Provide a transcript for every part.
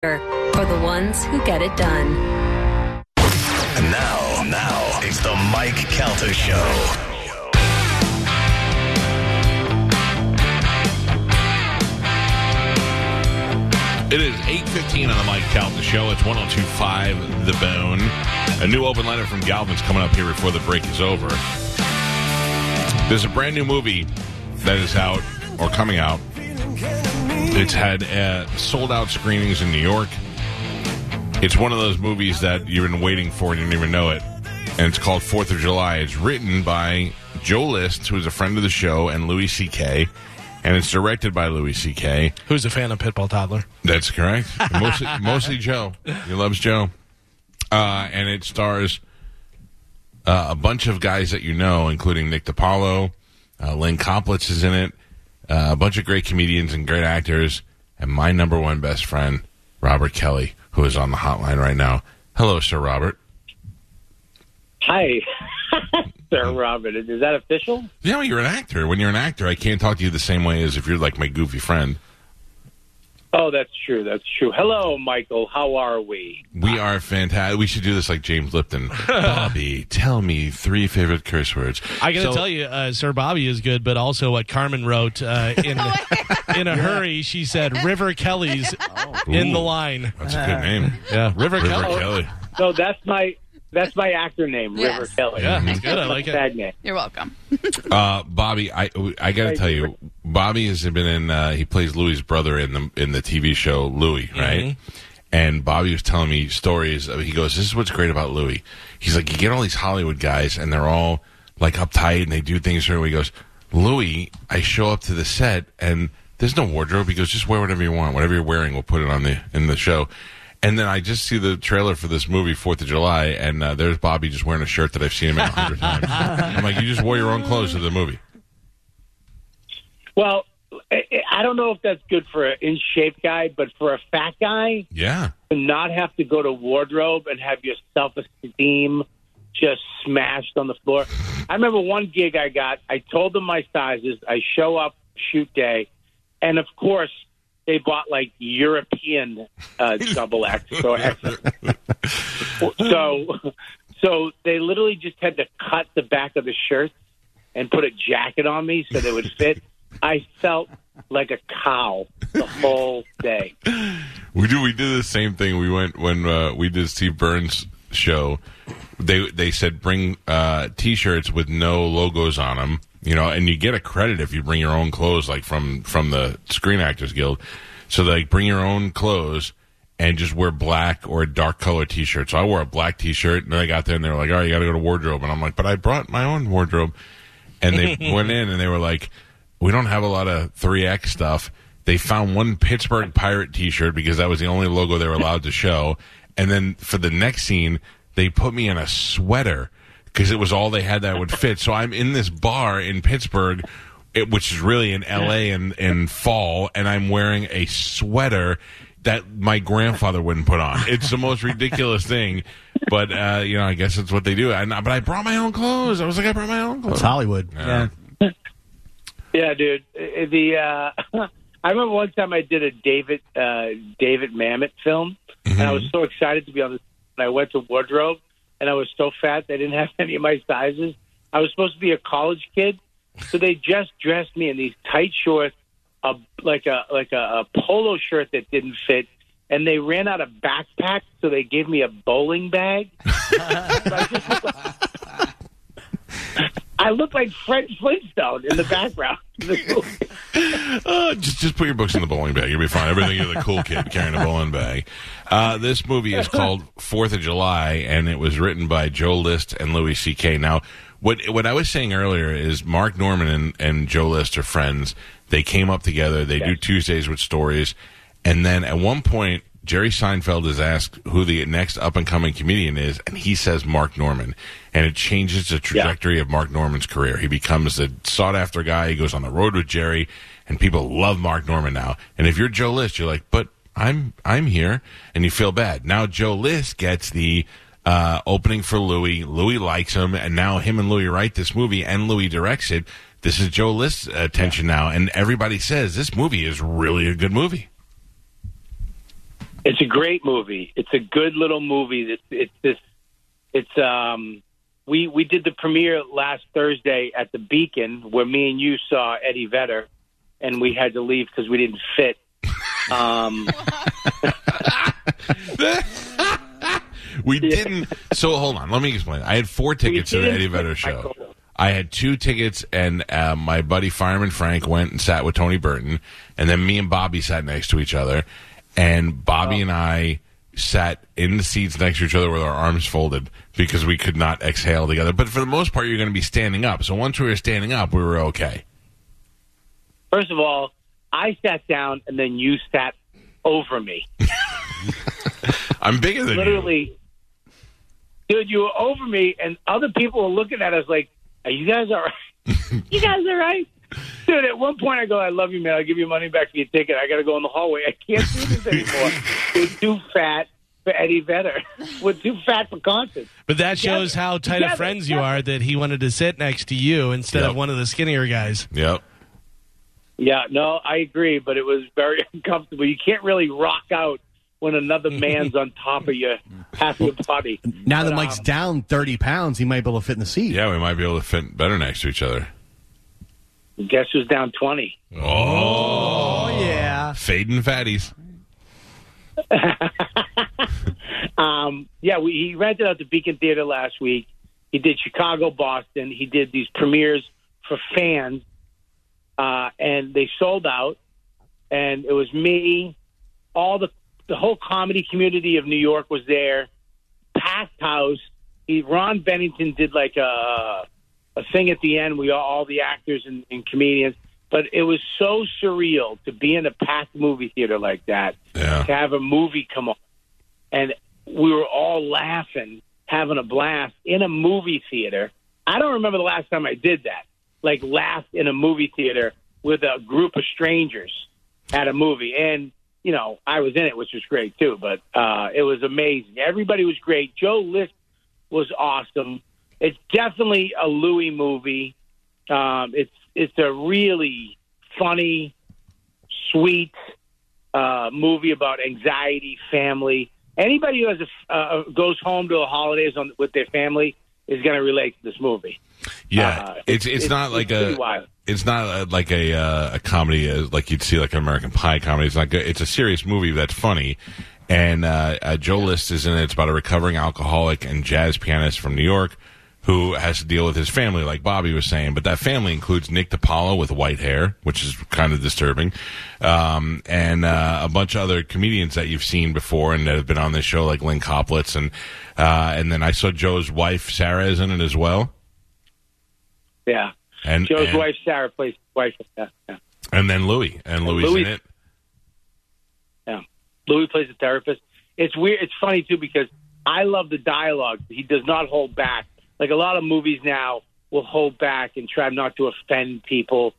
For the ones who get it done. And now, now, it's the Mike Calta Show. It is 8.15 on the Mike Calta Show. It's 102.5 The Bone. A new open letter from Galvin's coming up here before the break is over. There's a brand new movie that is out, or coming out. It's had uh, sold out screenings in New York. It's one of those movies that you've been waiting for and you didn't even know it. And it's called Fourth of July. It's written by Joe List, who is a friend of the show, and Louis C.K., and it's directed by Louis C.K. Who's a fan of Pitbull Toddler? That's correct. Mostly, mostly Joe. He loves Joe. Uh, and it stars uh, a bunch of guys that you know, including Nick DiPaolo. Uh, Lynn Koplitz is in it. Uh, a bunch of great comedians and great actors. And my number one best friend, Robert Kelly, who is on the hotline right now. Hello, Sir Robert. Hi, Sir Robert. Is that official? Yeah, well, you're an actor. When you're an actor, I can't talk to you the same way as if you're like my goofy friend. Oh, that's true. That's true. Hello, Michael. How are we? We are fantastic. We should do this like James Lipton. Bobby, tell me three favorite curse words. I got to So- tell you, uh, Sir Bobby is good, but also what Carmen wrote uh, in in a hurry. She said River Kelly's in the line. That's a good name. Yeah, River, River Kelly. Kelly. So that's my that's my actor name, Yes. River Kelly. Yeah, that's good. I like it. Tag name. You're welcome. Uh, Bobby, I I got to tell you. you, Bobby has been in. Uh, he plays Louis' brother in the in the TV show Louie, right? And Bobby was telling me stories. Of, he goes, "This is what's great about Louis." He's like, "You get all these Hollywood guys, and they're all like uptight, and they do things certain. He goes, "Louis, I show up to the set, and there's no wardrobe." He goes, "Just wear whatever you want. Whatever you're wearing, we'll put it on the in the show." And then I just see the trailer for this movie, Fourth of July, and uh, there's Bobby just wearing a shirt that I've seen him in a hundred times. I'm like, you just wore your own clothes to the movie. Well, I, I don't know if that's good for an in shape guy, but for a fat guy Yeah. to not have to go to wardrobe and have your self esteem just smashed on the floor. I remember one gig I got. I told them my sizes. I show up shoot day, and of course they bought like European uh, double X X. so, so they literally just had to cut the back of the shirt and put a jacket on me so they would fit. I felt like a cow the whole day. We do. We did the same thing. We went when uh, we did Steve Byrne's show. They they said bring uh, t-shirts with no logos on them. You know, and you get a credit if you bring your own clothes, like from from the Screen Actors Guild. So like, bring your own clothes and just wear black or a dark color t-shirt. So I wore a black t-shirt, and then I got there and they were like, "All right, you got to go to wardrobe," and I'm like, "But I brought my own wardrobe." And they went in and they were like, "We don't have a lot of 3X stuff." They found one Pittsburgh Pirate T-shirt because that was the only logo they were allowed to show. And then for the next scene, they put me in a sweater because it was all they had that would fit. So I'm in this bar in Pittsburgh, it, which is really in L.A. in in fall, and I'm wearing a sweater that my grandfather wouldn't put on. It's the most ridiculous thing. But uh, you know, I guess it's what they do. And, but I brought my own clothes. I was like, I brought my own clothes. It's Hollywood. Yeah. Yeah, dude. Uh, The uh, I remember one time I did a David uh, David Mamet film, and I was so excited to be on this. And I went to wardrobe, and I was so fat they didn't have any of my sizes. I was supposed to be a college kid, so they just dressed me in these tight shorts, a like a like a, a polo shirt that didn't fit. And they ran out of backpacks, so they gave me a bowling bag. So I just I look like Fred Flintstone in the background. Uh, just just put your books in the bowling bag. You'll be fine. Everything you're the cool kid carrying a bowling bag. Uh, this movie is called Fourth of July, and it was written by Joe List and Louis C.K. Now, what what I was saying earlier is Mark Norman and, and Joe List are friends. They came up together. They do Tuesdays with Stories, and then at one point. Jerry Seinfeld is asked who the next up and coming comedian is, and he says Mark Norman. And it changes the trajectory of Mark Norman's career. He becomes the sought after guy. He goes on the road with Jerry, and people love Mark Norman now. And if you're Joe List, you're like, but I'm I'm here, and you feel bad. Now Joe List gets the uh, opening for Louis. Louis likes him, and now him and Louis write this movie, and Louis directs it. This is Joe List's attention now, and everybody says this movie is really a good movie. It's a great movie. It's a good little movie. It's it's this. It's um. We we did the premiere last Thursday at the Beacon where me and you saw Eddie Vedder, and we had to leave because we didn't fit. Um, we didn't. So hold on. Let me explain. I had four tickets to the Eddie Vedder show. I had two tickets, and uh, my buddy Fireman Frank went and sat with Tony Burton, and then me and Bobby sat next to each other, and Bobby and I sat in the seats next to each other with our arms folded because we could not exhale together. But for the most part, you're going to be standing up. So once we were standing up, we were okay. first of all, I sat down and then you sat over me. I'm bigger than you. Literally, dude, you were over me, and other people were looking at us like, "Are you guys all right? you guys all right?" Dude, at one point I go, "I love you, man. I'll give you money back for your ticket. I got to go in the hallway. I can't do this anymore. We're too fat for Eddie Vedder. We're too fat for concerts." But that shows Together. how tight Together. of friends you are that he wanted to sit next to you instead Yep. of one of the skinnier guys. Yep. Yeah, no, I agree, but it was very uncomfortable. You can't really rock out when another man's on top of you, half your body. Now that Mike's um, down 30 pounds, he might be able to fit in the seat. Yeah, we might be able to fit better next to each other. Guess who's down twenty? Oh, yeah. fading fatties. Um, yeah, we, he rented out the Beacon Theater last week. He did Chicago, Boston. He did these premieres for fans, uh, and they sold out. And it was me, all the the whole comedy community of New York was there. Packed house. He, Ron Bennington did like a a thing at the end. We all, all the actors and, and comedians. But it was so surreal to be in a packed movie theater like that Yeah. to have a movie come on, and we were all laughing, having a blast in a movie theater. I don't remember the last time I did that, like laughed in a movie theater with a group of strangers at a movie, and you know I was in it, which was great too. But uh, it was amazing. Everybody was great. Joe List was awesome. It's definitely a Louis movie. Um, it's it's a really funny, sweet uh, movie about anxiety, family. Anybody who has a, uh, goes home to the holidays on, with their family is going to relate to this movie. Yeah, Uh, it's, it's it's- not like it's a it's not like a uh, a comedy uh, like you'd see like an American Pie comedy. It's like a, it's a serious movie that's funny. And uh, uh, Joe List is in it. It's about a recovering alcoholic and jazz pianist from New York who has to deal with his family, like Bobby was saying. But that family includes Nick DiPaolo with white hair, which is kind of disturbing, um, and uh, a bunch of other comedians that you've seen before and that have been on this show, like Lynn Koplitz, and uh, and then I saw Joe's wife Sarah is in it as well. Yeah. And Joe's and- wife, Sarah, plays wife. Yeah, yeah. And then Louis, and Louis, Louis- in it. Yeah. Louis plays a therapist. It's weird. It's funny too because I love the dialogue. He does not hold back. Like a lot of movies now will hold back and try not to offend people.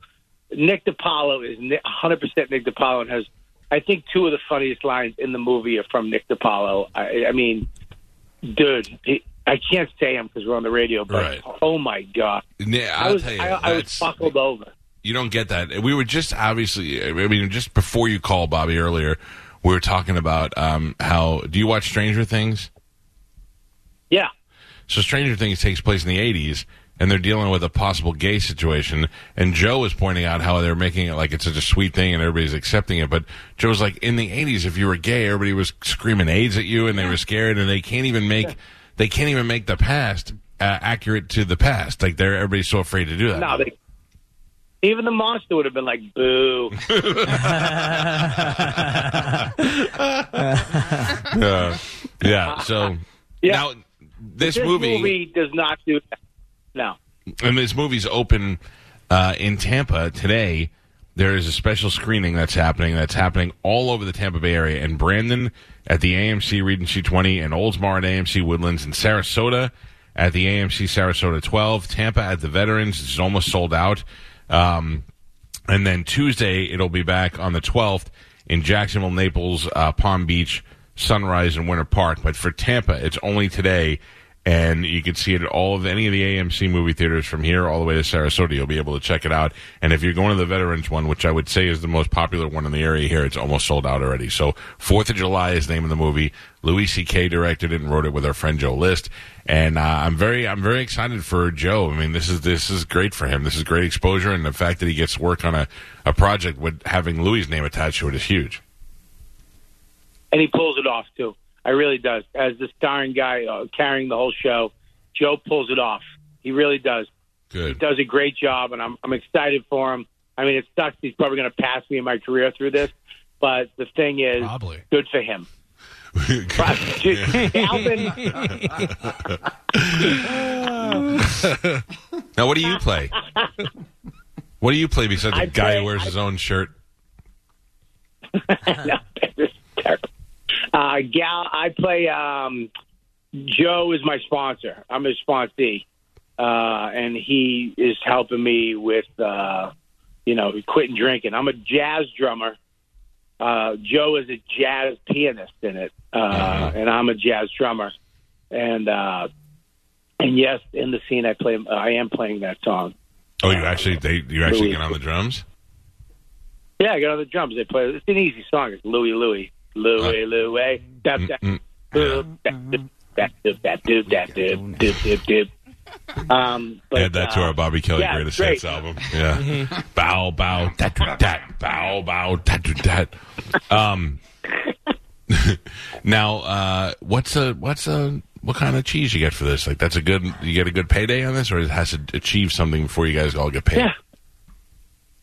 Nick DiPaolo is 100% Nick DiPaolo and has, I think, two of the funniest lines in the movie are from Nick DiPaolo. I, I mean, dude, he, I can't say him because we're on the radio, but Right. oh my god, Yeah, I I'll was tell you, I, I was buckled over. you don't get that. We were just obviously, I mean, just before you called Bobby earlier, we were talking about um, how. Do you watch Stranger Things? Yeah, So Stranger Things takes place in the '80s, and they're dealing with a possible gay situation. And Joe was pointing out how they're making it like it's such a sweet thing, and everybody's accepting it. But Joe's like, in the '80s, if you were gay, everybody was screaming AIDS at you, and they were scared, and they can't even make they can't even make the past uh, accurate to the past. Like they're everybody's so afraid to do that. no, they, even the monster would have been like, "Boo." Uh, yeah. So Yeah. now this, this movie, does not do that. No. and this movie's open uh, in Tampa today. There is a special screening that's happening. That's happening all over the Tampa Bay area. In Brandon at the AMC Regency 20, and Oldsmar at AMC Woodlands, in Sarasota at the AMC Sarasota 12, Tampa at the Veterans. It's almost sold out. Um, and then Tuesday, it'll be back on the 12th in Jacksonville, Naples, uh, Palm Beach, Sunrise, and Winter Park. But for Tampa, it's only today. and you can see it at all of any of the AMC movie theaters from here all the way to Sarasota. You'll be able to check it out. And if you're going to the Veterans one, which I would say is the most popular one in the area here, it's almost sold out already. So Fourth of July is the name of the movie. Louis C.K. directed it and wrote it with our friend Joe List. And uh, I'm very, I'm very excited for Joe. I mean, this is this is great for him. This is great exposure, and the fact that he gets work on a, a project with having Louis' name attached to it is huge. And he pulls it off too. I really does. As the starring guy uh, carrying the whole show, Joe pulls it off. He really does. Good. He does a great job, and I'm I'm excited for him. I mean, it sucks. He's probably going to pass me in my career through this, but the thing is, Probably. good for him. Now, what do you play? what do you play besides a I guy play- who wears I- his own shirt? no, this is terrible. Uh, Gal, I play. Um, Joe is my sponsor. I'm his sponsee, uh, and he is helping me with, uh, you know, quitting drinking. I'm a jazz drummer. Uh, Joe is a jazz pianist in it, uh, and I'm a jazz drummer. And uh, and yes, in the scene, I play. I am playing that song. Oh, you actually they you actually Louis. get on the drums? Yeah, I got on the drums. They play. It's an easy song. It's Louie Louie Louie Louie. Mm, doop. Um, but, Add that to uh, our Bobby Kelly yeah, greatest great. hits album. Yeah. bow bow that do that bow bow that do that. Um. now, uh, what's a what's a what kind of cheese you get for this? Like, that's a good you get a good payday on this, or it has to achieve something before you guys all get paid. Yeah.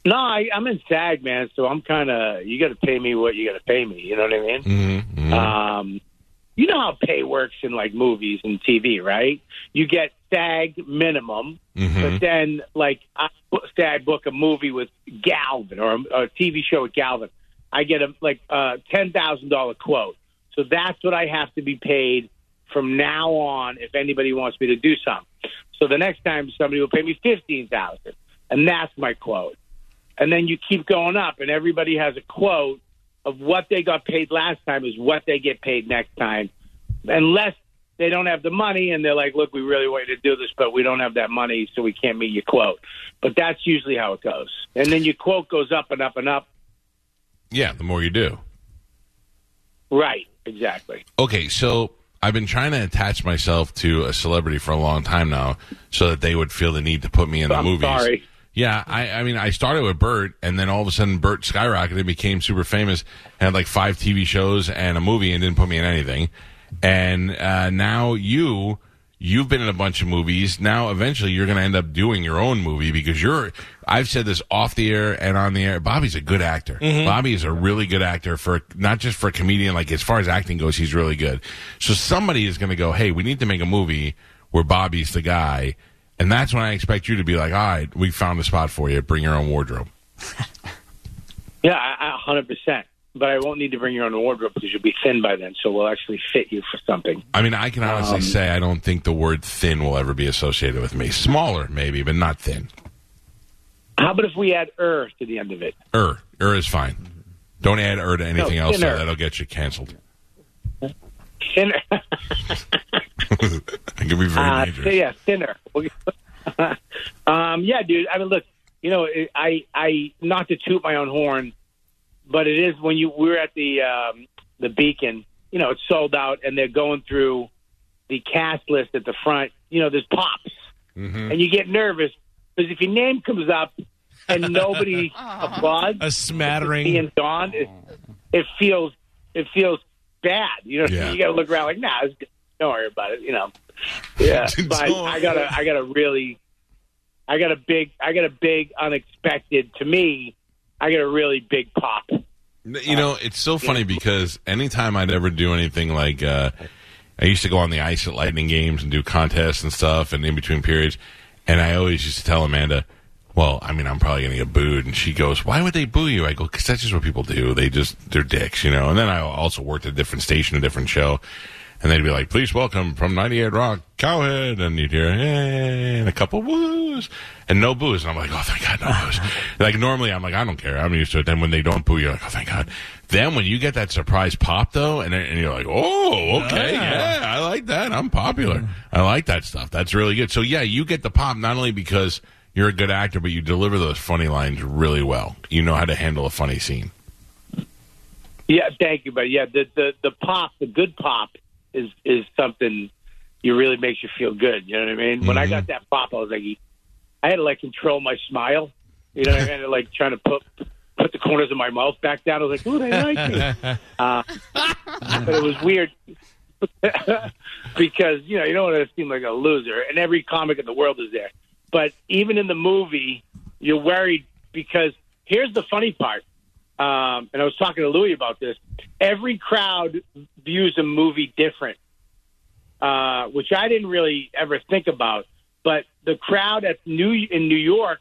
No, I, I'm in SAG, man. So I'm kind of you got to pay me what you got to pay me. You know what I mean? Mm-hmm, Um, you know how pay works in like movies and TV, right? You get SAG minimum, Mm-hmm. but then like I book- say I book a movie with Galvin or a, a TV show with Galvin, I get a like a ten thousand dollar quote. So that's what I have to be paid from now on if anybody wants me to do something. So the next time somebody will pay me fifteen thousand, and that's my quote. And then you keep going up, and everybody has a quote of what they got paid last time is what they get paid next time, unless they don't have the money and they're like, "Look, we really want you to do this, but we don't have that money, so we can't meet your quote." But that's usually how it goes, and then your quote goes up and up and up. Yeah, the more you do. Right? Exactly. Okay, so I've been trying to attach myself to a celebrity for a long time now, so that they would feel the need to put me in the I'm movies. sorry. Yeah, I, I mean, I started with Bert, and then all of a sudden, Bert skyrocketed, and became super famous, had like five TV shows and a movie, and didn't put me in anything. And uh, now you, you've been in a bunch of movies. Now, eventually, you're going to end up doing your own movie because you're. I've said this off the air and on the air. Bobby's a good actor. Bobby is a really good actor for not just for a comedian. Like as far as acting goes, he's really good. So somebody is going to go, hey, we need to make a movie where Bobby's the guy. And that's when I expect you to be like, all right, we found a spot for you. Bring your own wardrobe. Yeah, a hundred percent. But I won't need to bring your own wardrobe because you'll be thin by then, so we'll actually fit you for something. I mean, I can honestly say I don't think the word thin will ever be associated with me. Smaller, maybe, but not thin. How about if we add "er" to the end of it? Er, er is fine. Don't add er to anything No, else, or that'll get you canceled. Thinner. It can be very Uh, dangerous. so yeah, thinner. um, yeah, dude. I mean, look, you know, I, I, not to toot my own horn, but it is when you we're at the um, the Beacon. You know, it's sold out, and they're going through the cast list at the front. You know, there's pops, and you get nervous because if your name comes up and nobody applauds, A smattering. being Dawn, it, it feels it feels bad. You know, Yeah. you got to look around like, nah, it's good. don't worry about it. You know, yeah. but I got a, I got a really, I got a big, I got a big unexpected to me. I got a really big pop. You know, it's so funny because anytime I'd ever do anything like, uh, I used to go on the ice at Lightning games and do contests and stuff, and in between periods, and I always used to tell Amanda, "Well, I mean, I'm probably going to get booed," and she goes, "Why would they boo you?" I go, "Because that's just what people do. They just they're dicks, you know." And then I also worked at a different station, a different show, and they'd be like, "Please welcome from 98 Rock, Cowhead," and you'd hear hey, and a couple woos and no booze, and I'm like, "Oh, thank God, no booze." like normally, I'm like, "I don't care, I'm used to it." Then when they don't boo, you're like, "Oh, thank God." Then when you get that surprise pop though, and and you're like, "Oh, okay, yeah, I like that. I'm popular. I like that stuff. That's really good." So yeah, you get the pop not only because you're a good actor, but you deliver those funny lines really well. You know how to handle a funny scene. Yeah, thank you, but yeah, the the the pop, the good pop, is is something you really makes you feel good. You know what I mean? When I got that pop, I was like, I had to like control my smile. You know, I had to like trying to put put the corners of my mouth back down. I was like, "Ooh, they like me," uh, but it was weird because you know you don't want to seem like a loser, and every comic in the world is there. But even in the movie, you're worried because here's the funny part. Um, and I was talking to Louis about this. Every crowd views a movie different, uh, which I didn't really ever think about. But the crowd at New in New York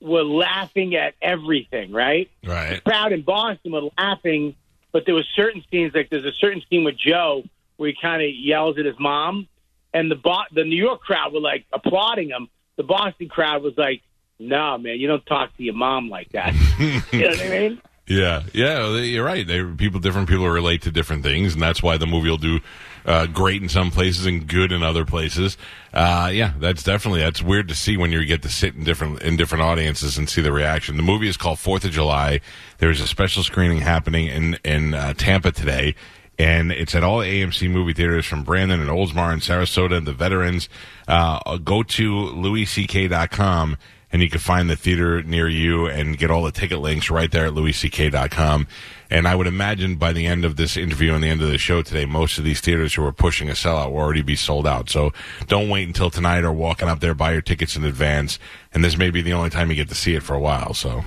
were laughing at everything, right? Right. The crowd in Boston were laughing, but there was certain scenes like there's a certain scene with Joe where he kind of yells at his mom, and the Bo- the New York crowd were like applauding him. The Boston crowd was like, "No, man, you don't talk to your mom like that." you know what I mean? Yeah, yeah, they- you're right. They people, different people relate to different things, and that's why the movie will do uh, great in some places and good in other places. Uh, yeah, that's definitely that's weird to see when you get to sit in different in different audiences and see the reaction. The movie is called Fourth of July. There's a special screening happening in in uh, Tampa today. And it's at all AMC movie theaters from Brandon and Oldsmar and Sarasota and the veterans. Uh, go to louisck.com and you can find the theater near you and get all the ticket links right there at louisck.com. And I would imagine by the end of this interview and the end of the show today, most of these theaters who are pushing a sellout will already be sold out. So don't wait until tonight or walking up there, buy your tickets in advance. And this may be the only time you get to see it for a while. So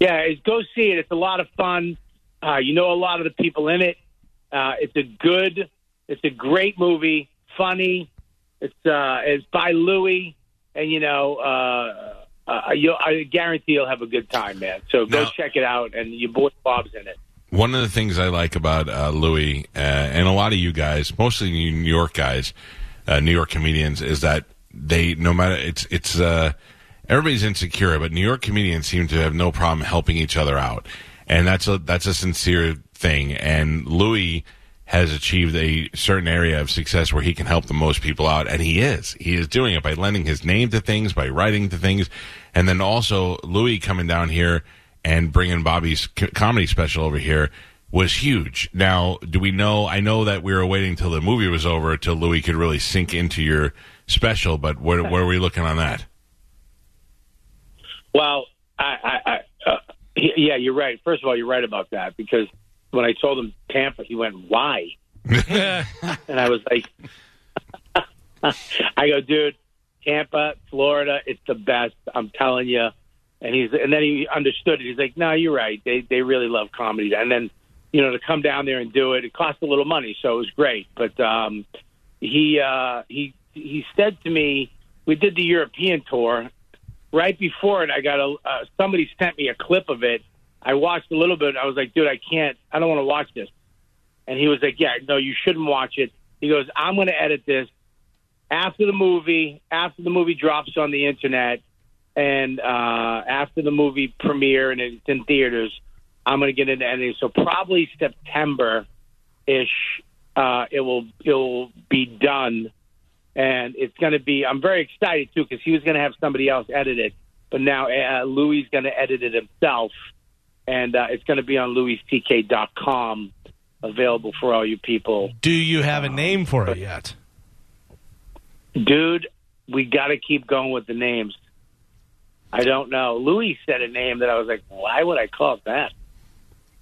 Yeah, go see it. It's a lot of fun. Uh, you know a lot of the people in it. Uh, it's a good, it's a great movie. Funny. It's uh, it's by Louis, and you know, uh, uh, you'll, I guarantee you'll have a good time, man. So go Now- check it out, and your boy Bob's in it. One of the things I like about uh, Louis uh, and a lot of you guys, mostly New York guys, uh, New York comedians, is that they no matter it's it's uh, everybody's insecure, but New York comedians seem to have no problem helping each other out, and that's a that's a sincere thing. And Louis has achieved a certain area of success where he can help the most people out, and he is. He is doing it by lending his name to things, by writing to things, and then also Louis coming down here and bringing Bobby's comedy special over here was huge. Now, do we know? I know that we were waiting till the movie was over till Louis could really sink into your special, but where, where are we looking on that? Well, I, I, I uh, yeah, you're right. First of all, you're right about that because when I told him Tampa, he went, "Why?" and I was like, "I go, dude, Tampa, Florida, it's the best. I'm telling you." And he's and then he understood it. He's like, "No, you're right. They they really love comedy." And then, you know, to come down there and do it, it cost a little money, so it was great. But um, he uh, he he said to me, we did the European tour, right before it, I got a uh, somebody sent me a clip of it. I watched a little bit. I was like, dude, I can't. I don't want to watch this. And he was like, yeah, no, you shouldn't watch it. He goes, I'm going to edit this after the movie. After the movie drops on the internet, and uh, after the movie premiere and it's in theaters, I'm going to get into editing. So probably September ish, uh, it will it will be done and it's going to be. I'm very excited too because he was going to have somebody else edit it, but now uh, Louis is going to edit it himself, and uh, it's going to be on louisck.com, available for all you people. Do you have a name for it yet? Dude, we got to keep going with the names. I don't know. Louis said a name that I was like, why would I call it that?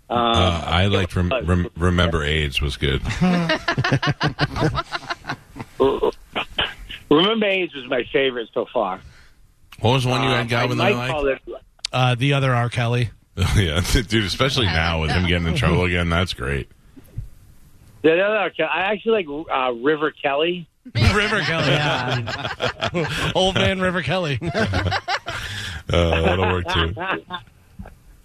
Um, Uh, I liked rem- rem- Remember AIDS was good. Remember Age was my favorite so far. What was the one you Um, had, Galvin, I that I might liked? it. Uh, the other R. Kelly. yeah, dude, especially now with him getting in trouble again, that's great. The other, I actually like uh, River Kelly. River Kelly. Yeah. Old man River Kelly. Uh, that'll work too.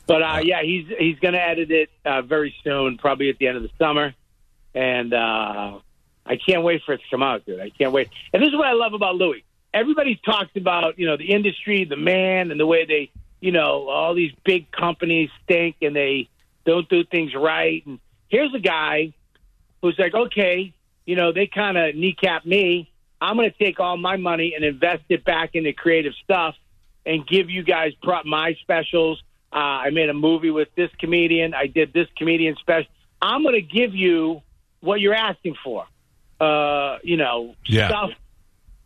But uh, yeah, he's he's going to edit it uh, very soon, probably at the end of the summer, and uh, I can't wait for it to come out, dude. I can't wait. And this is what I love about Louis. Everybody talks about you know the industry, the man, and the way they you know all these big companies stink and they don't do things right. And here's a guy who's like, okay, you know they kind of kneecap me. I'm going to take all my money and invest it back into creative stuff and give you guys pro- my specials. Uh, I made a movie with this comedian. I did this comedian special. I'm going to give you what you're asking for. Uh, you know, Yeah. stuff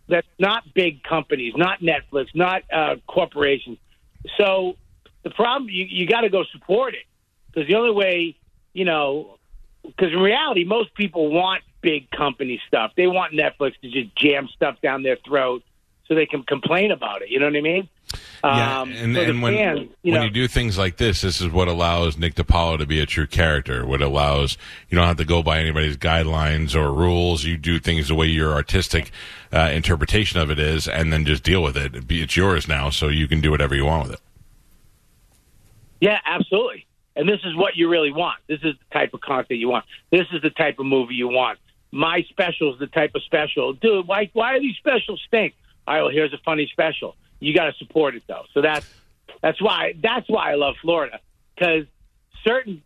that's not big companies, not Netflix, not uh, corporations. So the problem, you, you got to go support it because the only way, you know, because in reality, most people want big company stuff. They want Netflix to just jam stuff down their throat so they can complain about it. You know what I mean? Yeah, Um, and, so and when fans, you when know, you do things like this, this is what allows Nick DiPaolo to be a true character. What allows you don't have to go by anybody's guidelines or rules. You do things the way your artistic uh, interpretation of it is, and then just deal with it. It's yours now, so you can do whatever you want with it. Yeah, absolutely. And this is what you really want. This is the type of content you want. This is the type of movie you want. My special is the type of special. Dude, why why are these specials stink? All right, well here's a funny special. You got to support it though. So that's that's why that's why I love Florida because certain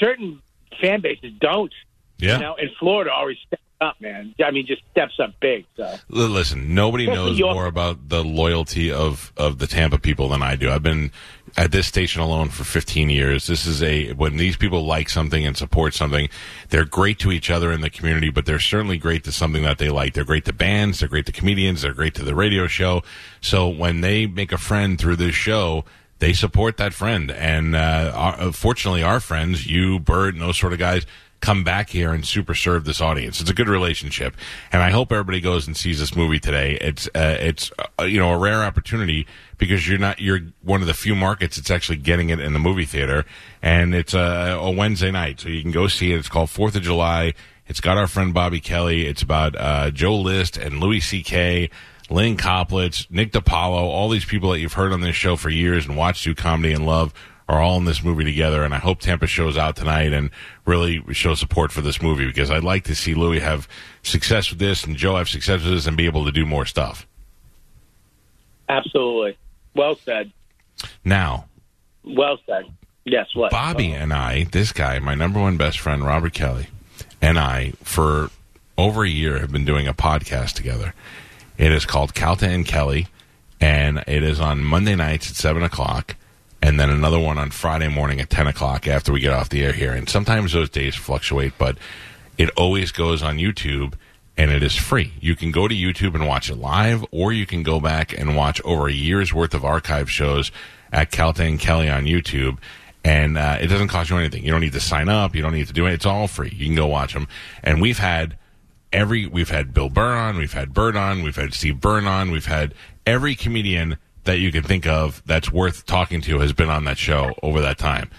certain fan bases don't. Yeah. You know, and Florida always steps up, man. I mean, just steps up big. So Listen, nobody Especially knows your- more about the loyalty of, of the Tampa people than I do. I've been at this station alone for 15 years. This is a when these people like something and support something, they're great to each other in the community, but they're certainly great to something that they like. They're great to bands, they're great to comedians, they're great to the radio show. So when they make a friend through this show, they support that friend. And uh, our, fortunately, our friends, you, Bert, and those sort of guys, come back here and super serve this audience. It's a good relationship, and I hope everybody goes and sees this movie today. It's uh, it's uh, you know a rare opportunity because you're not you're one of the few markets that's actually getting it in the movie theater, and it's a, a Wednesday night, so you can go see it. It's called Fourth of July. It's got our friend Bobby Kelly. It's about uh, Joe List and Louis C.K. Lynn Koplitz, Nick DiPaolo, all these people that you've heard on this show for years and watched do comedy and love are all in this movie together. And I hope Tampa shows out tonight and really show support for this movie because I'd like to see Louis have success with this and Joe have success with this and be able to do more stuff. absolutely, well said, Now, well said. Yes, what Bobby and I, this guy, my number one best friend, Robert Kelly, and I, for over a year, have been doing a podcast together. It is called Calta and Kelly, and it is on Monday nights at 7 o'clock, and then another one on Friday morning at 10 o'clock after we get off the air here. And sometimes those days fluctuate, but it always goes on YouTube. And it is free. You can go to YouTube and watch it live, or you can go back and watch over a year's worth of archive shows at Calta and Kelly on YouTube and uh, it doesn't cost you anything. You don't need to sign up. You don't need to do it. It's all free. You can go watch them. And we've had every we've had Bill Burr on, we've had Bert on, we've had Steve Byrne on, we've had every comedian that you can think of that's worth talking to has been on that show over that time.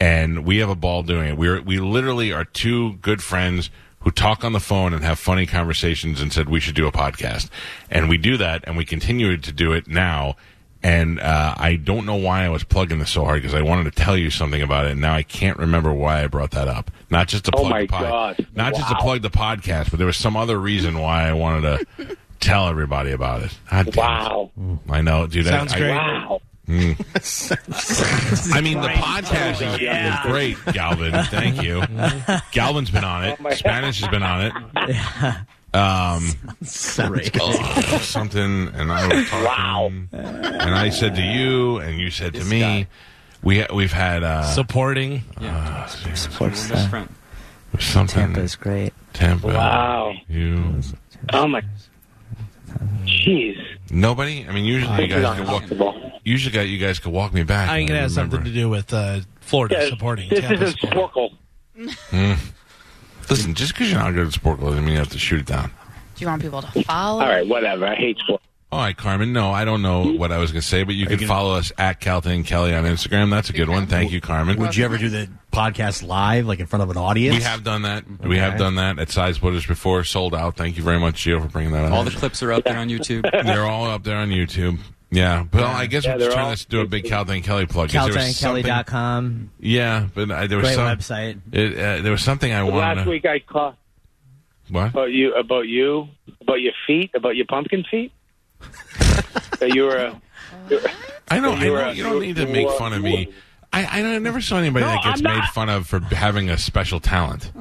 And we have a ball doing it. We're we literally are two good friends who talk on the phone and have funny conversations and said we should do a podcast. And we do that and we continue to do it now and uh, I don't know why I was plugging this so hard because I wanted to tell you something about it. And now I can't remember why I brought that up. Not just to Oh plug my the pod, God. not just to plug the podcast, but there was some other reason why I wanted to tell everybody about it. God damn it. Wow, I know, dude. I- Sounds I, great. wow. I mean, the podcast is is great, Galvin. Thank you. Galvin's been on it. Spanish has been on it. Um, oh, something, and I was talking, Wow. and I said to you, and you said to me, we we've had uh, Supporting. Supports uh, something Tampa is great. Tampa. Wow. You Oh my, jeez. Nobody. I mean, usually you guys could walk. Usually, guys, you guys could walk me back. I think it has something to do with uh, Florida Yeah, supporting. This Tampa isn't supporting. Sporkle. Listen, just because you're not good at sport doesn't mean you have to shoot it down. Do you want people to follow? All right, whatever. I hate sport. All right, Carmen. No, I don't know what I was going to say, but you can follow us at Calta and Kelly on Instagram. That's a good one. Thank you, Carmen. Would you ever do the podcast live, like in front of an audience? We have done that. We have done that at Side Splitters before. Sold out. Thank you very much, Gio, for bringing that up. All the clips are up there on YouTube. They're all up there on YouTube. Yeah, but I guess Yeah, we'll just they're turn all- this into a big Calta and Kelly plug. 'cause there was something- CalTanKelly.com. Yeah, but I, there was Great some, website. It, uh, there was something I wanted. Last to, week I called What? about you about you about your feet about your pumpkin feet. That you were. A, I know. I you were know a- you don't need to make fun of me. I, I, I never saw anybody No, that gets made fun of for having a special talent.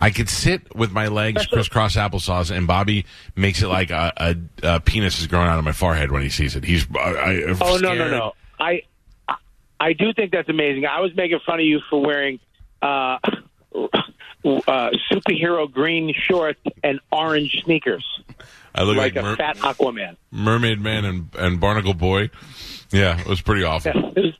I could sit with my legs crisscross applesauce, and Bobby makes it like a, a, a penis is growing out of my forehead when he sees it. He's I, I, I'm oh no no no! I I- I do think that's amazing. I was making fun of you for wearing uh, uh, superhero green shorts and orange sneakers, I look like like, a mer- fat Aquaman. Mermaid Man and and Barnacle Boy. Yeah, it was pretty awful. it was,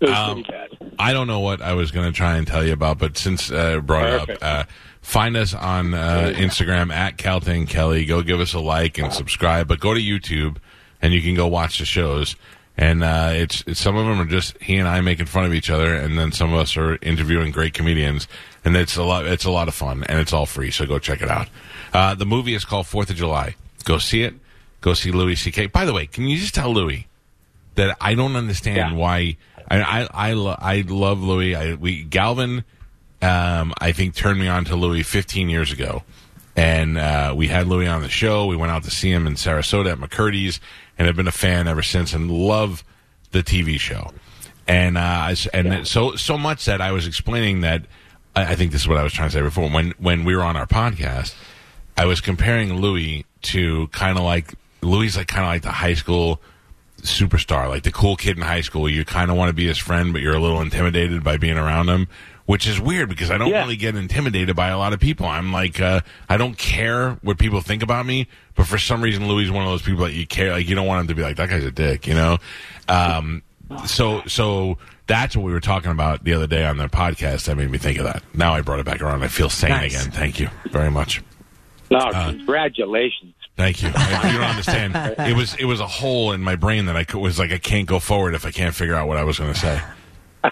it was Um, pretty bad. I don't know what I was going to try and tell you about, but since uh, brought it Perfect. up, uh, find us on uh, Instagram at Calta and Kelly. Go give us a like and subscribe, but go to YouTube and you can go watch the shows. And uh, it's, it's some of them are just he and I making fun of each other, and then some of us are interviewing great comedians, and it's a lot. It's a lot of fun, and it's all free. So go check it out. Uh, the movie is called Fourth of July. Go see it. Go see Louis C.K. By the way, can you just tell Louis that I don't understand Yeah. why I I I, lo- I love Louis. I we Galvin, um, I think turned me on to Louis 15 years ago, and uh, we had Louis on the show. We went out to see him in Sarasota at McCurdy's, and have been a fan ever since, and love the TV show. And uh, and so so much that I was explaining that I, I think this is what I was trying to say before when when we were on our podcast. I was comparing Louis to kind of like Louis, like kind of like the high school superstar, like the cool kid in high school. You kind of want to be his friend, but you're a little intimidated by being around him, which is weird because I don't Yeah. really get intimidated by a lot of people. I'm like, uh, I don't care what people think about me, but for some reason, Louis is one of those people that you care, like you don't want him to be like that guy's a dick, you know. Um, so, so that's what we were talking about the other day on the podcast. That made me think of that. Now I brought it back around. I feel sane Nice. again. Thank you very much. No, uh, congratulations. Thank you. I, you don't understand. It was it was a hole in my brain that I could, was like I can't go forward if I can't figure out what I was going to say.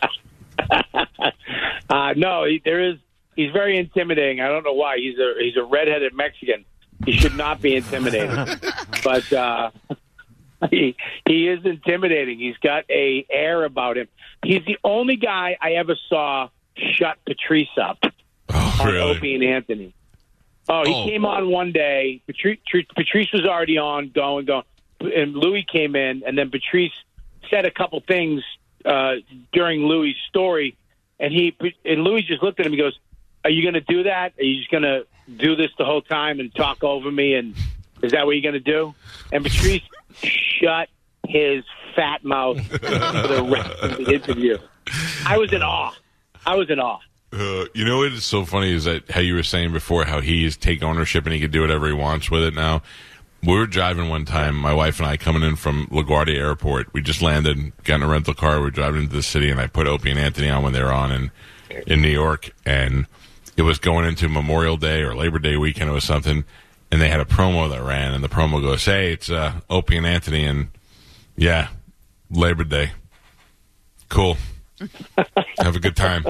Uh, no, he, there is. He's very intimidating. I don't know why. He's a he's a redheaded Mexican. He should not be intimidating, but uh, he he is intimidating. He's got a air about him. He's the only guy I ever saw shut Patrice up Oh, on really? Opie and Anthony. Oh, he Oh. came on one day. Patrice, Patrice was already on, going, going, and Louis came in, and then Patrice said a couple things uh, during Louis' story, and he and Louis just looked at him. He goes, "Are you going to do that? Are you just going to do this the whole time and talk over me? And is that what you're going to do?" And Patrice shut his fat mouth for the rest of the interview. I was in awe. I was in awe. Uh, you know what is so funny is that how you were saying before how he is take ownership and he can do whatever he wants with it now. We were driving one time, my wife and I coming in from LaGuardia Airport. We just landed, got in a rental car. We were driving into the city, and I put Opie and Anthony on when they were on in in New York, and it was going into Memorial Day or Labor Day weekend or something. And they had a promo that ran, and the promo goes, "Hey, it's uh, Opie and Anthony, and yeah, Labor Day, cool, have a good time."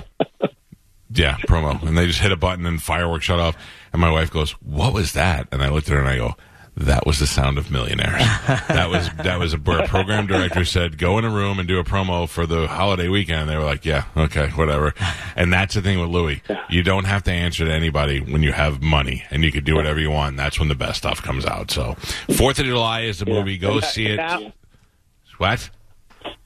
Yeah, promo. And they just hit a button and fireworks shut off. And my wife goes, What was that? And I looked at her and I go, That was the sound of millionaires. that was that was a where a program director said, Go in a room and do a promo for the holiday weekend. And they were like, Yeah, okay, whatever. And that's the thing with Louis. You don't have to answer to anybody when you have money and you can do whatever you want. That's when the best stuff comes out. So Fourth of July is the movie. Go see it. now- What?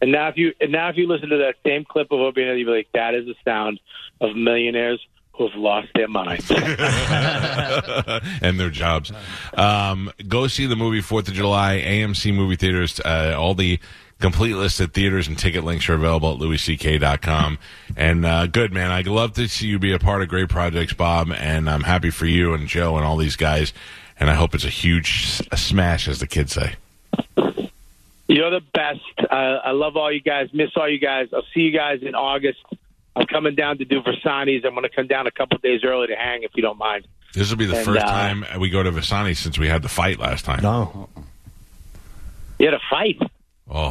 And now, if you and now if you listen to that same clip of Opie you'd be like, "That is the sound of millionaires who have lost their minds." and their jobs. Um, go see the movie Fourth of July, AMC movie theaters. Uh, all the complete list of theaters and ticket links are available at louisck.com. And uh, good man, I'd love to see you be a part of great projects, Bob. And I'm happy for you and Joe and all these guys. And I hope it's a huge s- a smash, as the kids say. You're the best. Uh, I love all you guys. Miss all you guys. I'll see you guys in August. I'm coming down to do Visani's. I'm going to come down a couple days early to hang, if you don't mind. This will be the And, first uh, time we go to Visani since we had the fight last time. No. You had a fight. Oh,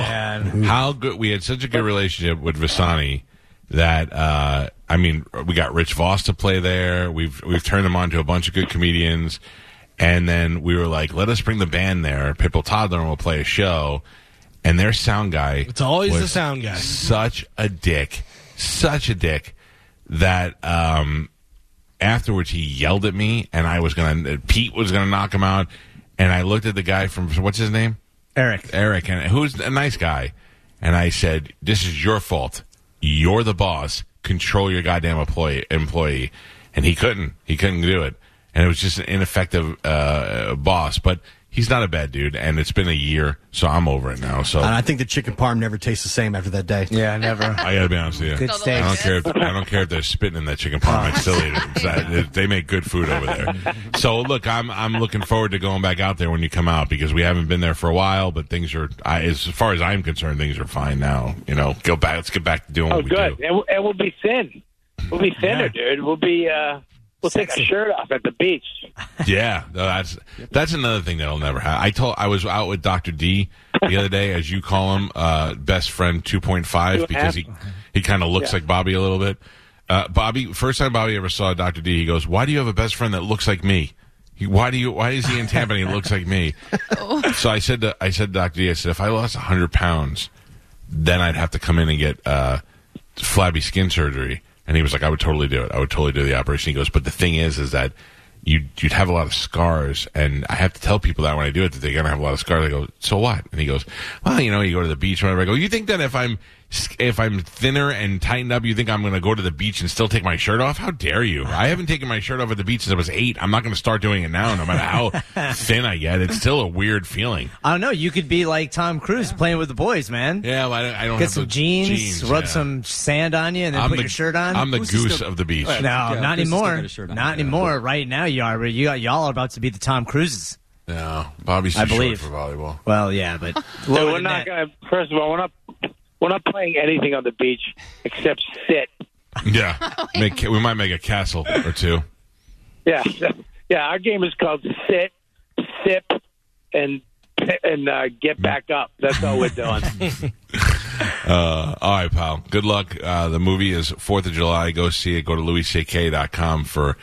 Man. how good we had such a good relationship with Visani that uh, I mean we got Rich Voss to play there. We've we've turned him on to a bunch of good comedians, And then we were like, let us bring the band there. Pitbull Toddler and we'll play a show. And their sound guy. It's always the sound guy. Such a dick. Such a dick that um, afterwards he yelled at me and I was going to, Pete was going to knock him out. And I looked at the guy from, what's his name? Eric. Eric, and who's a nice guy. And I said, "This is your fault. You're the boss. Control your goddamn employee." Employee, and he couldn't. He couldn't do it, and it was just an ineffective uh, boss. But he's not a bad dude, and it's been a year, so I'm over it now. So And I think the chicken parm never tastes the same after that day. Yeah, never. I gotta be honest with you. Good I steak. don't care. If, I don't care if they're spitting in that chicken parm. I still eat it. It's that- they- They make good food over there. So look, I'm I'm looking forward to going back out there when you come out because we haven't been there for a while. But things are, I, as far as I'm concerned, things are fine now. You know, go back. Let's get back to doing Oh, what we good. do. And, we'll- and we'll be thin. We'll be thinner, dude. We'll be. uh We'll take Sexy. our shirt off at the beach. Yeah, no, that's that's another thing that'll never happen. I told I was out with Doctor D the other day, as you call him, uh, best friend two point five, because he he kind of looks like Bobby a little bit. Uh, Bobby, first time Bobby ever saw Doctor D, he goes, "Why do you have a best friend that looks like me? He, why do you? Why is he in Tampa and he looks like me?" so I said to I said Doctor D, I said, if I lost hundred pounds, then I'd have to come in and get uh, flabby skin surgery. And he was like, I would totally do it. I would totally do the operation. He goes, but the thing is, is that you'd, you'd have a lot of scars. And I have to tell people that when I do it, that they're going to have a lot of scars. I go, so what? And he goes, well, you know, you go to the beach whatever. I go, you think that if I'm, if I'm thinner and tightened up, you think I'm going to go to the beach and still take my shirt off? How dare you? I haven't taken my shirt off at the beach since I was eight. I'm not going to start doing it now, no matter how thin I get. It's still a weird feeling. I don't know. You could be like Tom Cruise playing with the boys, man. Yeah, well, I don't, I don't Get have some the jeans, rub yeah. some sand on you, and then I'm put the, your shirt on. I'm the Who's goose still- of the beach. Oh, no, Yeah, not Chris has still anymore. got his shirt on. Not Yeah. anymore. Right now, you are. but You got y'all are about to be the Tom Cruises. No, Bobby's too I believe. short for volleyball. Well, yeah, but So lower we're than not that. going to. First of all, we're not. We're not playing anything on the beach except sit. Yeah, make, we might make a castle or two. Yeah, yeah. Our game is called sit, sip, and and uh, get back up. That's all we're doing. Uh, all right, pal. Good luck. Uh, the movie is Fourth of July. Go see it. Go to louisck.com for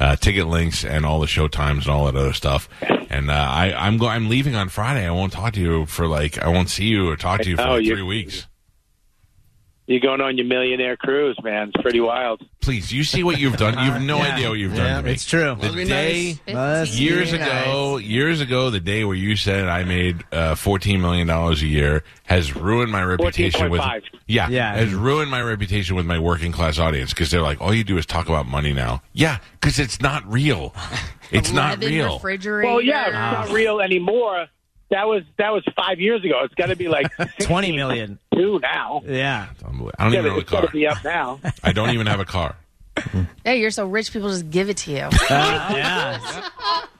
uh, ticket links and all the show times and all that other stuff. And uh, I, I'm go- I'm leaving on Friday. I won't talk to you for like I won't see you or talk to you for Oh, like three weeks. You're going on your millionaire cruise, man. It's pretty wild. Please, you see what you've done. You have no Yeah. idea what you've Yeah, done to me. it's true. The Must day. nice. Must be years nice. ago, years ago, the day where you said I made uh, fourteen million dollars a year has ruined my reputation with yeah, Yeah. has ruined my reputation with my working class audience because they're like, all you do is talk about money now. Yeah, because it's not real. It's not real. Refrigerator. Well, yeah, it's not real anymore. That was that was five years ago. It's got to be like Twenty million. two now. Yeah. Unbelievable. I don't even but own a it's got car. to be up now. I don't even have a car. Yeah, you're so rich, people just give it to you. Uh, yeah.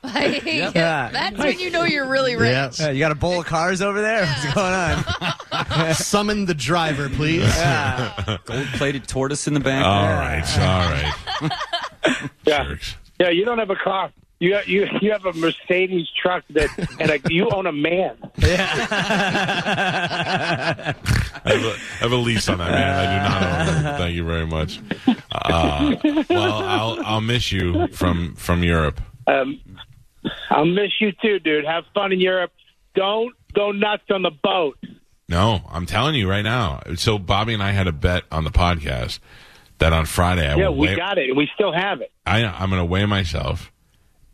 Like, Yeah. That's when you know you're really rich. Yeah. Uh, you got a bowl of cars over there? What's going on? Summon the driver, please. Yeah. Gold plated tortoise in the back. All right, all right. Yeah, Jerks. yeah. You don't have a car. You you you have a Mercedes truck that, and a, you own a man. I have, a, I have a lease on that man. I do not own it. Thank you very much. Uh, well, I'll I'll miss you from from Europe. Um, I'll miss you too, dude. Have fun in Europe. Don't go nuts on the boat. No, I'm telling you right now. So Bobby and I had a bet on the podcast that on Friday I Yeah, will we weigh, got it, and we still have it. I, I'm going to weigh myself,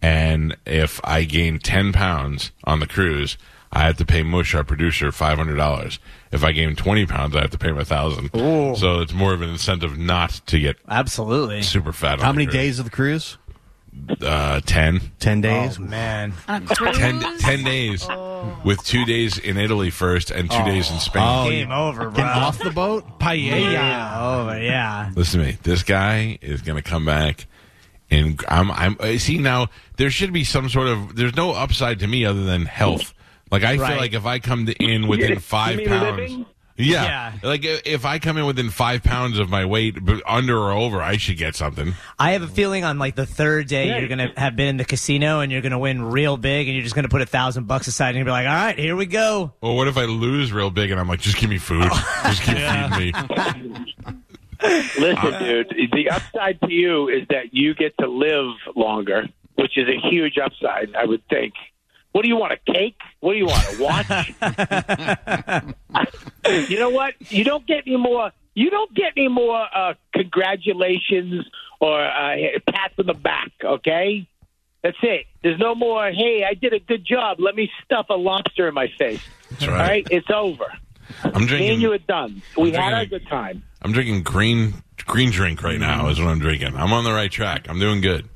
and if I gain ten pounds on the cruise, I have to pay Mush, our producer, five hundred dollars. If I gain twenty pounds, I have to pay him a thousand. So it's more of an incentive not to get Absolutely. super fat. On How the many cruise. days of the cruise? Uh, ten. Ten days. Oh, man. On a cruise? 10, 10 days with two days in Italy first and two days in Spain. Oh, Game over, bro. Off the boat? Paella. Yeah, over. Yeah. Listen to me. This guy is going to come back, and I'm. I'm. uh, See now, there should be some sort of. There's no upside to me other than health. Like I feel like if I come in within five pounds. Yeah. Yeah. like if I come in within five pounds of my weight, but under or over, I should get something. I have a feeling on like the third day Yeah. you're gonna have been in the casino and you're gonna win real big and you're just gonna put a thousand bucks aside and you'll be like, all right, here we go. Well, what if I lose real big and I'm like, just give me food, just keep feeding me? Listen, dude. The upside to you is that you get to live longer. which is a huge upside, I would think. What do you want? A cake? What do you want? A watch? you know what? You don't get any more. You don't get any more uh, congratulations or uh, pats on the back. Okay, that's it. There's no more. Hey, I did a good job. Let me stuff a lobster in my face. That's All right. right, it's over. I'm Me drinking. and you are done. We I'm had our good time. I'm drinking green green drink right now. Is what I'm drinking. I'm on the right track. I'm doing good.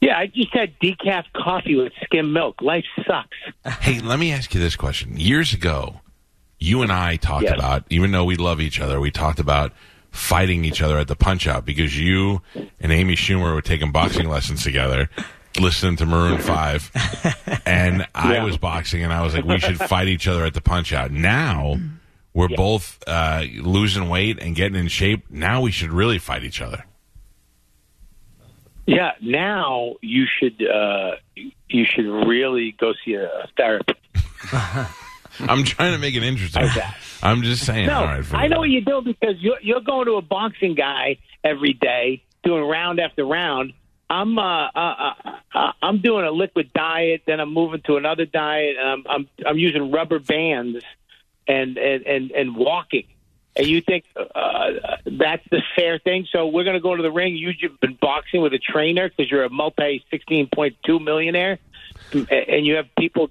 Yeah, I just had decaf coffee with skim milk. Life sucks. Hey, let me ask you this question. Years ago, you and I talked Yes. about, even though we love each other, we talked about fighting each other at the punch out because you and Amy Schumer were taking boxing lessons together, listening to Maroon 5. And I Yeah. was boxing, and I was like, we should fight each other at the punch out. Now, we're both uh, losing weight and getting in shape. Now we should really fight each other. Yeah, now you should uh, you should really go see a therapist. I'm trying to make it interesting. I'm just saying. No, all right, I know what you're doing because you're you're going to a boxing guy every day, doing round after round. I'm uh, uh, uh, I'm doing a liquid diet, then I'm moving to another diet, and I'm I'm I'm using rubber bands and and and, and walking. And you think uh, that's the fair thing? So we're going to go to the ring. You've been boxing with a trainer because you're a multi sixteen point two millionaire, and you have people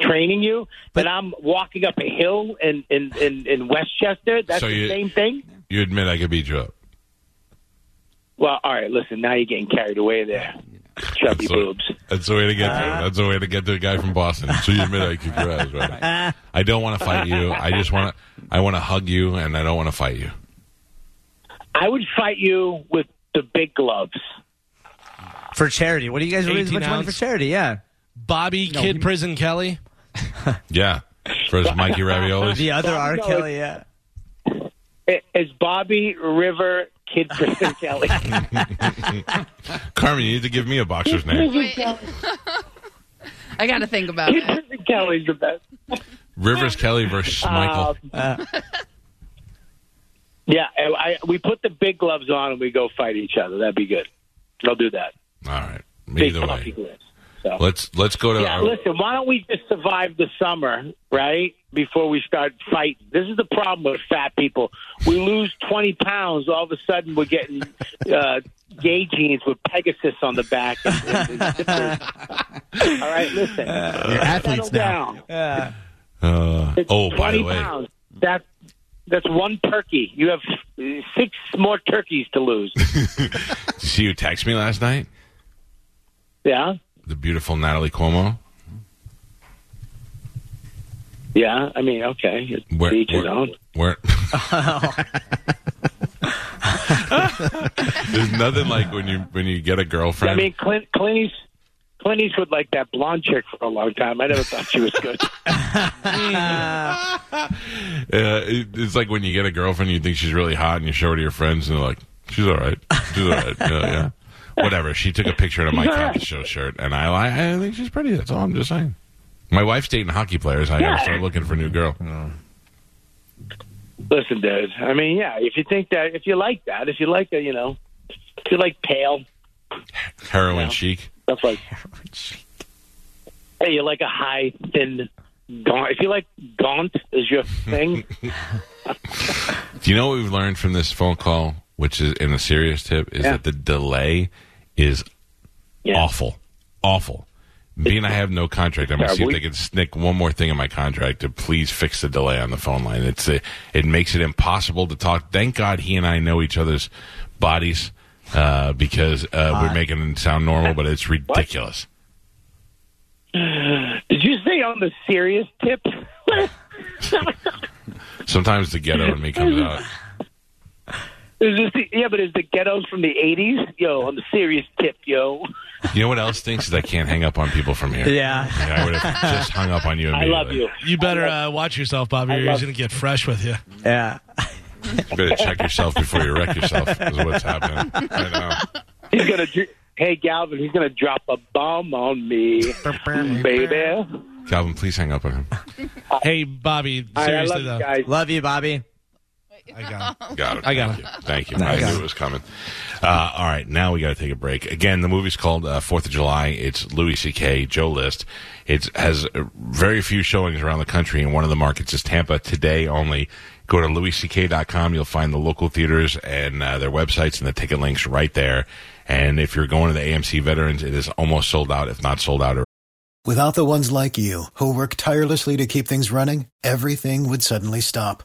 training you. But I'm walking up a hill in in in, in Westchester. That's So the you- same thing. You admit I could beat you up. Well, all right. Listen, now you're getting carried away there, chubby So- boobs. That's the way to get to him. That's the way to get to a guy from Boston. So you admit I kick your ass, right? I don't want to fight you. I just want to. I want to hug you, and I don't want to fight you. I would fight you with the big gloves. For charity. What do you guys raise 18 much money for charity? Yeah. Bobby Kid Prison Kelly. Yeah, for his Mikey raviolis. The other R. Kelly. yeah. It- It's Bobby River Kid Prison Kelly. Carmen, you need to give me a boxer's name. I got to think about it. Prison Kelly's the best. Rivers Kelly versus Michael. Um, yeah, I, I, we put the big gloves on and we go fight each other. That'd be good. I'll do that. All right. Big Either coffee way, gloves. So. let's let's go to. Yeah, our- listen, why don't we just survive the summer, right? Before we start fighting. This is the problem with fat people. We lose 20 pounds, all of a sudden we're getting uh, gay jeans with Pegasus on the back. And, and, and all right, listen. You're athletes settle now. down. uh, oh, 20 by the way, pounds. That, that's one turkey. You have uh, six more turkeys to lose. did you see you text me last night? Yeah? The beautiful Natalie Cuomo. Yeah, I mean, okay. Where, Each his where, own. where- There's nothing like when you when you get a girlfriend. I mean, Clint, Clint, East, Clint Eastwood liked that blonde chick for a long time. I never thought she was good. Uh, it, it's like when you get a girlfriend, you think she's really hot, and you show her to your friends, and they're like, "She's all right. She's all right. Yeah, yeah. Whatever." She took a picture of my Mike show shirt, and I, I, I think she's pretty. That's all I'm just saying. My wife's dating hockey players. I gotta Yeah. start looking for a new girl. Listen, dude. I mean, yeah. If you think that, if you like that, if you like a, you know, if you like pale Heroin Yeah. chic. stuff like, hey, you like a high, thin, gaunt. If you like gaunt is your thing, Do you know what we've learned from this phone call, which is in a serious tip, is Yeah. that the delay is yeah. awful, awful. B and I have no contract. I'm gonna see if they can snick one more thing in my contract to please fix the delay on the phone line. It's a, it makes it impossible to talk. Thank God he and I know each other's bodies uh, because uh, we're making it sound normal, but it's ridiculous. Did you say on the serious tip? Sometimes the ghetto in me comes out. Is this the, yeah, but is the ghettos from the '80s? Yo, on the serious tip, yo. You know what else thinks is I can't hang up on people from here. Yeah. I would have just hung up on you. I love you. You better uh, watch yourself, Bobby. or He's love- going to get fresh with you. Yeah. You better check yourself before you wreck yourself. Is what's happening. I know. He's gonna. Hey, Galvin, he's gonna drop a bomb on me, baby. Calvin, please hang up on him. Hey, Bobby, All right, I seriously love you though. guys. Love you, Bobby. I got it. Got it. I got Thank it. you. Thank you. Nice. I knew it was coming. Uh, all right, now we got to take a break. Again, the movie's called uh, Fourth of July. It's Louis C.K. Joe List. It has uh, very few showings around the country, and one of the markets is Tampa today only. Go to louisck.com. You'll find the local theaters and uh, their websites and the ticket links right there. And if you're going to the AMC Veterans, it is almost sold out, if not sold out. Without the ones like you, who work tirelessly to keep things running, everything would suddenly stop.